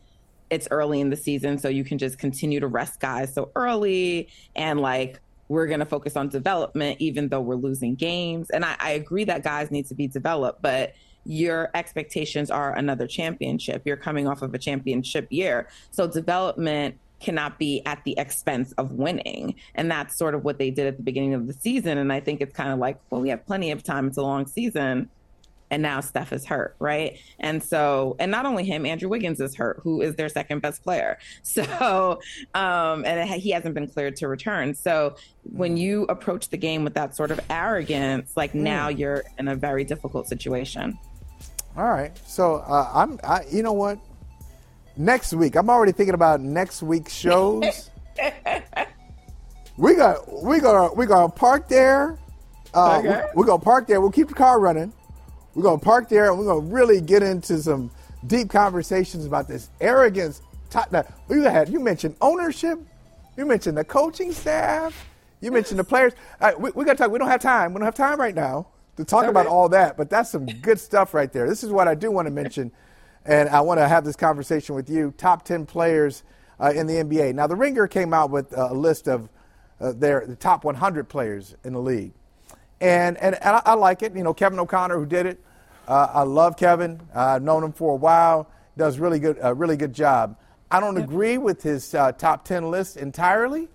it's early in the season, so you can just continue to rest guys so early and like we're going to focus on development even though we're losing games. And I, I, agree that guys need to be developed, but your expectations are another championship. You're coming off of a championship year. So development cannot be at the expense of winning. And that's sort of what they did at the beginning of the season. And I think it's kind of like, well, we have plenty of time. It's a long season and now Steph is hurt, right? And so, and not only him, Andrew Wiggins is hurt, who is their second best player. So, um, and he hasn't been cleared to return. So, when you approach the game with that sort of arrogance, like mm. now you're in a very difficult situation. All right. So, uh, I'm, I, you know what? Next week, I'm already thinking about next week's shows. we got, we gonna, we gonna park there. Uh, okay. we, we're gonna park there. We'll keep the car running. We're going to park there and we're going to really get into some deep conversations about this arrogance. You had you mentioned ownership, you mentioned the coaching staff, you mentioned the players. Right, we, we got to talk. We don't have time. We don't have time right now to talk okay. about all that. But that's some good stuff right there. This is what I do want to mention, and I want to have this conversation with you. Top ten players uh, in the NBA. Now, the Ringer came out with a list of uh, their the top 100 players in the league and and, and I, I, like it. You know, Kevin O'Connor, who did it, Uh, I love Kevin. I've known him for a while. Does really good, a really good job. I don't agree with his uh, top ten list entirely,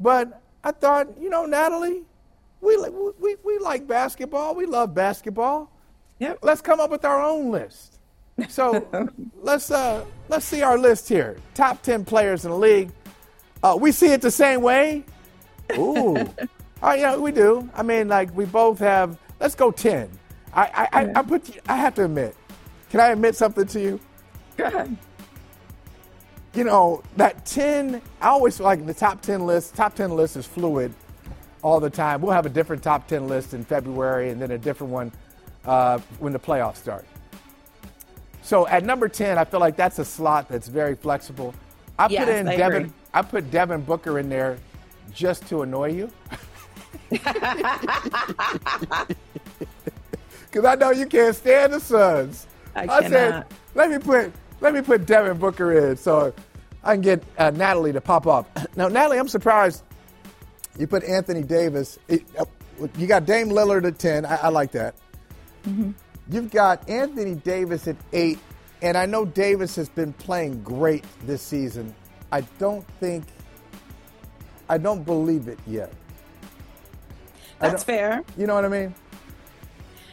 but I thought, you know, Natalie, we, we, we like basketball. We love basketball. Yep. Let's come up with our own list. So let's uh, let's see our list here. Top ten players in the league. Uh, we see it the same way. Ooh, oh yeah, we do. I mean, like we both have. Let's go ten. I I, I, I put. I have to admit. Can I admit something to you? Go ahead. You know that ten. I always like the top ten list. Top ten list is fluid all the time. We'll have a different top ten list in February, and then a different one uh, when the playoffs start. So at number 10, I feel like that's a slot that's very flexible. I yes, put in I Devin agree. I put Devin Booker in there just to annoy you. Cuz I know you can't stand the Suns. I, I said, let me put let me put Devin Booker in so I can get uh, Natalie to pop up. Now, Natalie, I'm surprised you put Anthony Davis. It, uh, you got Dame Lillard at 10. I, I like that. Mm-hmm. You've got Anthony Davis at eight, and I know Davis has been playing great this season. I don't think, I don't believe it yet. That's fair. You know what I mean?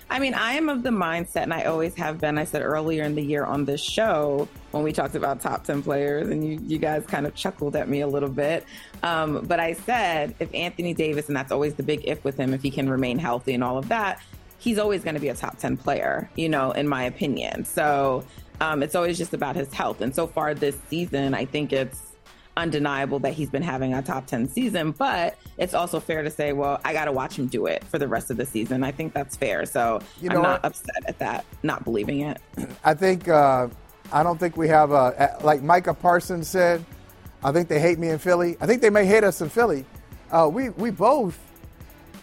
I mean, I am of the mindset, and I always have been. I said earlier in the year on this show when we talked about top 10 players, and you, you guys kind of chuckled at me a little bit. Um, but I said if Anthony Davis, and that's always the big if with him, if he can remain healthy and all of that, he's always going to be a top 10 player, you know, in my opinion. So um, it's always just about his health. And so far this season, I think it's undeniable that he's been having a top 10 season, but it's also fair to say, well, I got to watch him do it for the rest of the season. I think that's fair. So you know I'm not upset at that, not believing it. I think, uh, I don't think we have, a, like Micah Parsons said, I think they hate me in Philly. I think they may hate us in Philly. Uh, we, we both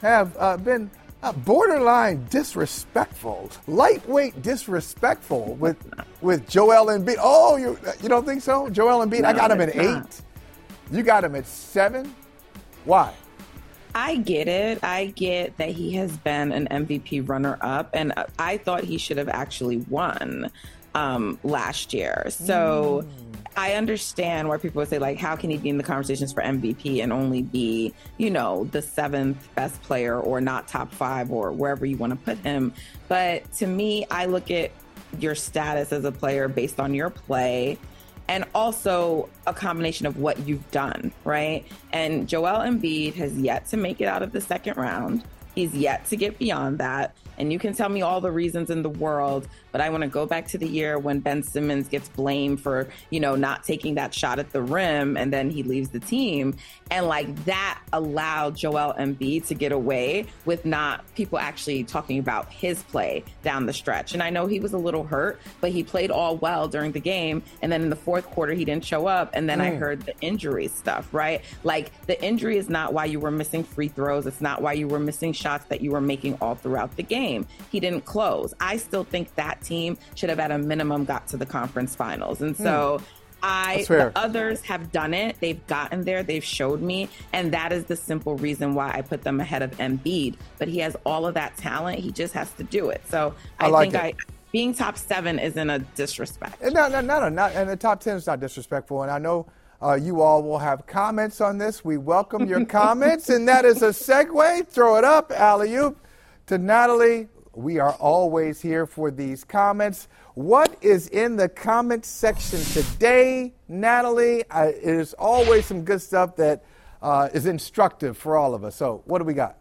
have uh, been uh, borderline disrespectful, lightweight disrespectful with with Joel Embiid. Oh, you you don't think so? Joel Embiid, no, I got him at not. eight. You got him at seven. Why? I get it. I get that he has been an MVP runner up, and I thought he should have actually won um, last year. So. Mm I understand why people would say, like, how can he be in the conversations for MVP and only be, you know, the seventh best player or not top five or wherever you want to put him. But to me, I look at your status as a player based on your play and also a combination of what you've done, right? And Joel Embiid has yet to make it out of the second round. He's yet to get beyond that. And you can tell me all the reasons in the world, but I want to go back to the year when Ben Simmons gets blamed for, you know, not taking that shot at the rim and then he leaves the team. And like that allowed Joel Embiid to get away with not people actually talking about his play down the stretch. And I know he was a little hurt, but he played all well during the game. And then in the fourth quarter, he didn't show up. And then mm. I heard the injury stuff, right? Like the injury is not why you were missing free throws. It's not why you were missing shots that you were making all throughout the game. He didn't close. I still think that team should have at a minimum got to the conference finals. And so mm. I the others have done it. They've gotten there. They've showed me, and that is the simple reason why I put them ahead of Embiid. But he has all of that talent. He just has to do it. So I, I like think it. I being top seven isn't a disrespect. No, no, no, no, not, and the top ten is not disrespectful. And I know uh, you all will have comments on this. We welcome your comments, and that is a segue. Throw it up, alley oop, to Natalie we are always here for these comments. What is in the comment section today, Natalie? Uh, it is always some good stuff that uh, is instructive for all of us. So, what do we got?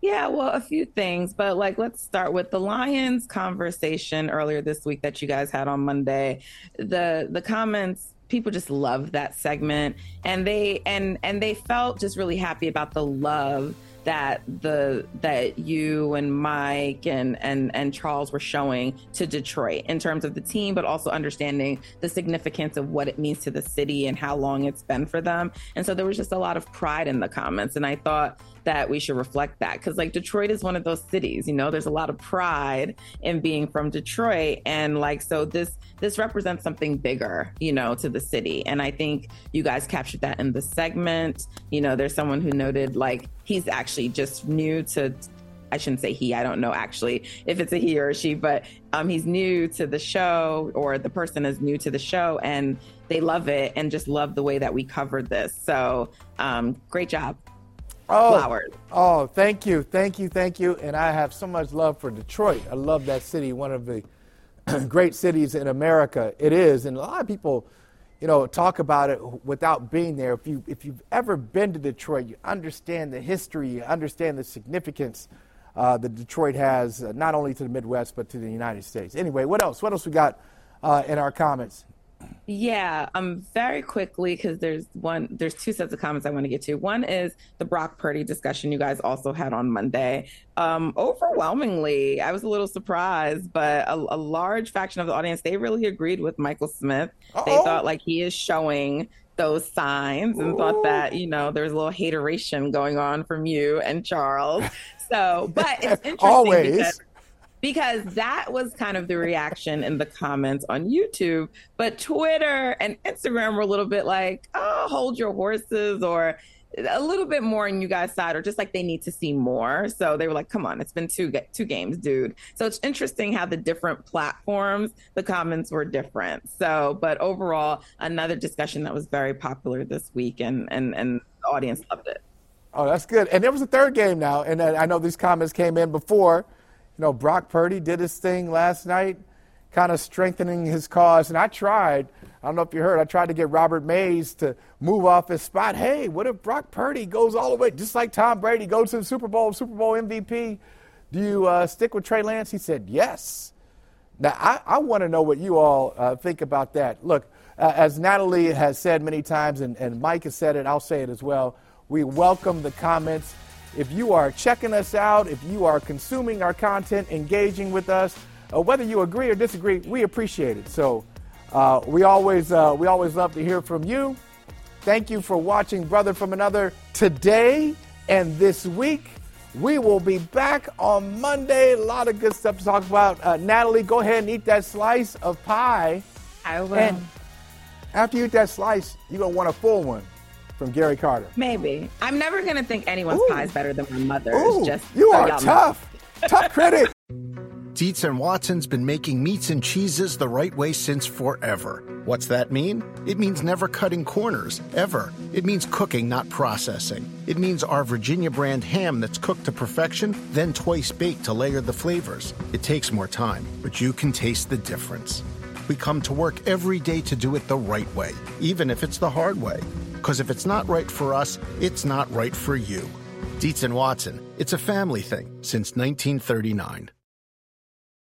Yeah, well, a few things, but like let's start with the Lions conversation earlier this week that you guys had on Monday. The the comments people just loved that segment and they and and they felt just really happy about the love that the that you and Mike and and and Charles were showing to Detroit in terms of the team, but also understanding the significance of what it means to the city and how long it's been for them. And so there was just a lot of pride in the comments, and I thought that we should reflect that because like Detroit is one of those cities, you know, there's a lot of pride in being from Detroit, and like so this this represents something bigger, you know, to the city. And I think you guys captured that in the segment. You know, there's someone who noted like he's actually just new to I shouldn't say he. I don't know actually if it's a he or a she, but um, he's new to the show, or the person is new to the show, and they love it and just love the way that we covered this. So, um, great job. Oh, Flowers. Oh, thank you, thank you, thank you. And I have so much love for Detroit. I love that city, one of the great cities in America. It is, and a lot of people, you know, talk about it without being there. If you if you've ever been to Detroit, you understand the history, you understand the significance uh, that Detroit has, uh, not only to the Midwest but to the United States. Anyway, what else? What else we got uh, in our comments? Yeah, um, very quickly because there's one, there's two sets of comments I want to get to. One is the Brock Purdy discussion you guys also had on Monday. Um, overwhelmingly, I was a little surprised, but a, a large faction of the audience they really agreed with Michael Smith. Uh-oh. They thought like he is showing those signs and Ooh. thought that you know there was a little hateration going on from you and Charles. So, but it's interesting always. Because, because that was kind of the reaction in the comments on YouTube. But Twitter and Instagram were a little bit like, oh, hold your horses, or a little bit more on you guys' side, or just like they need to see more. So they were like, come on, it's been two two games, dude. So it's interesting how the different platforms, the comments were different. So, but overall, another discussion that was very popular this week, and and and the audience loved it. Oh, that's good. And there was a third game now, and I know these comments came in before you know, Brock Purdy did his thing last night, kind of strengthening his cause. And I tried, I don't know if you heard, I tried to get Robert Mays to move off his spot. Hey, what if Brock Purdy goes all the way, just like Tom Brady, goes to the Super Bowl, Super Bowl MVP? Do you uh, stick with Trey Lance? He said, yes. Now, I, I want to know what you all uh, think about that. Look, uh, as Natalie has said many times, and, and Mike has said it, I'll say it as well. We welcome the comments. If you are checking us out, if you are consuming our content, engaging with us, uh, whether you agree or disagree, we appreciate it. So uh, we always uh, we always love to hear from you. Thank you for watching Brother from Another today and this week. We will be back on Monday. A lot of good stuff to talk about. Uh, Natalie, go ahead and eat that slice of pie. I will. And after you eat that slice, you're going to want a full one from Gary Carter. Maybe. I'm never going to think anyone's Ooh. pie is better than my mother's. Ooh, just you are tough. tough critic. Dietz and Watson's been making meats and cheeses the right way since forever. What's that mean? It means never cutting corners, ever. It means cooking, not processing. It means our Virginia brand ham that's cooked to perfection, then twice baked to layer the flavors. It takes more time, but you can taste the difference. We come to work every day to do it the right way, even if it's the hard way. Because if it's not right for us, it's not right for you. Dietz and Watson, it's a family thing since 1939.